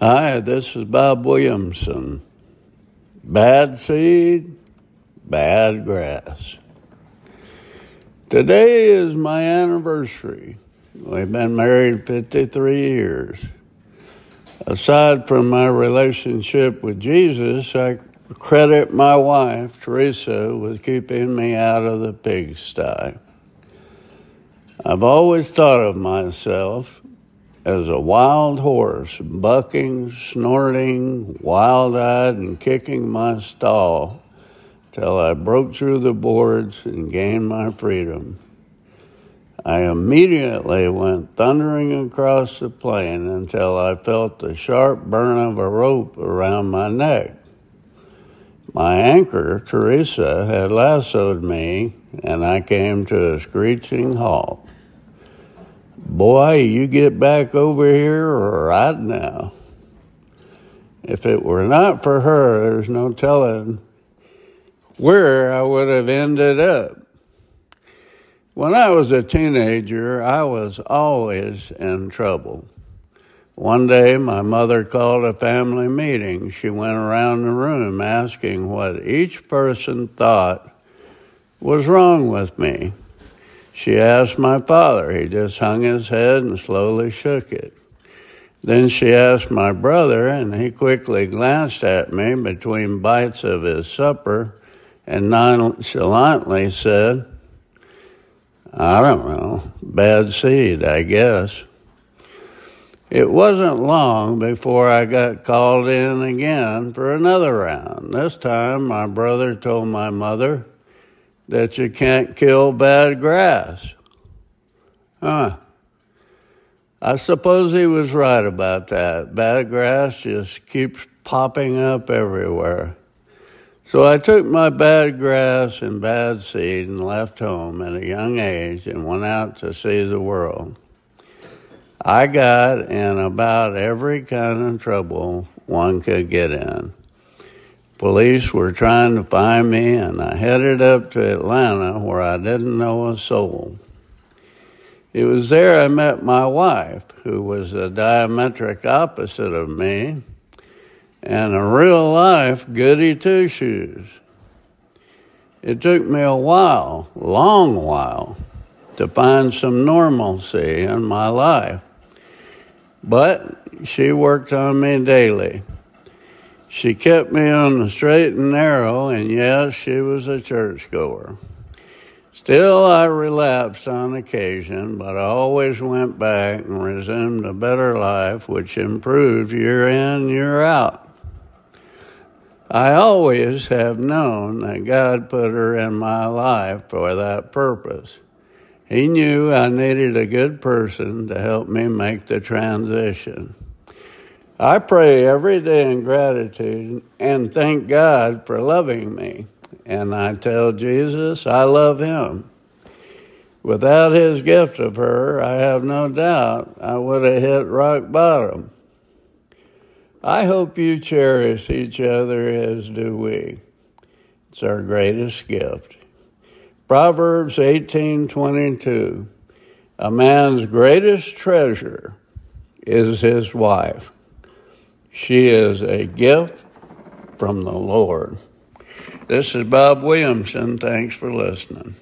Hi, this is Bob Williamson. Bad seed, bad grass. Today is my anniversary. We've been married 53 years. Aside from my relationship with Jesus, I credit my wife, Teresa, with keeping me out of the pigsty. I've always thought of myself as a wild horse, bucking, snorting, wild eyed, and kicking my stall till I broke through the boards and gained my freedom. I immediately went thundering across the plain until I felt the sharp burn of a rope around my neck. My anchor, Teresa, had lassoed me, and I came to a screeching halt. Boy, you get back over here right now. If it were not for her, there's no telling where I would have ended up. When I was a teenager, I was always in trouble. One day, my mother called a family meeting. She went around the room asking what each person thought was wrong with me. She asked my father. He just hung his head and slowly shook it. Then she asked my brother, and he quickly glanced at me between bites of his supper and nonchalantly said, I don't know, bad seed, I guess. It wasn't long before I got called in again for another round. This time, my brother told my mother, that you can't kill bad grass. Huh. I suppose he was right about that. Bad grass just keeps popping up everywhere. So I took my bad grass and bad seed and left home at a young age and went out to see the world. I got in about every kind of trouble one could get in. Police were trying to find me, and I headed up to Atlanta where I didn't know a soul. It was there I met my wife, who was a diametric opposite of me, and a real life goody two shoes. It took me a while, long while, to find some normalcy in my life, but she worked on me daily. She kept me on the straight and narrow, and yes, she was a churchgoer. Still, I relapsed on occasion, but I always went back and resumed a better life, which improved year in, year out. I always have known that God put her in my life for that purpose. He knew I needed a good person to help me make the transition. I pray every day in gratitude and thank God for loving me. And I tell Jesus I love him. Without his gift of her, I have no doubt I would have hit rock bottom. I hope you cherish each other as do we. It's our greatest gift. Proverbs 18:22 A man's greatest treasure is his wife. She is a gift from the Lord. This is Bob Williamson. Thanks for listening.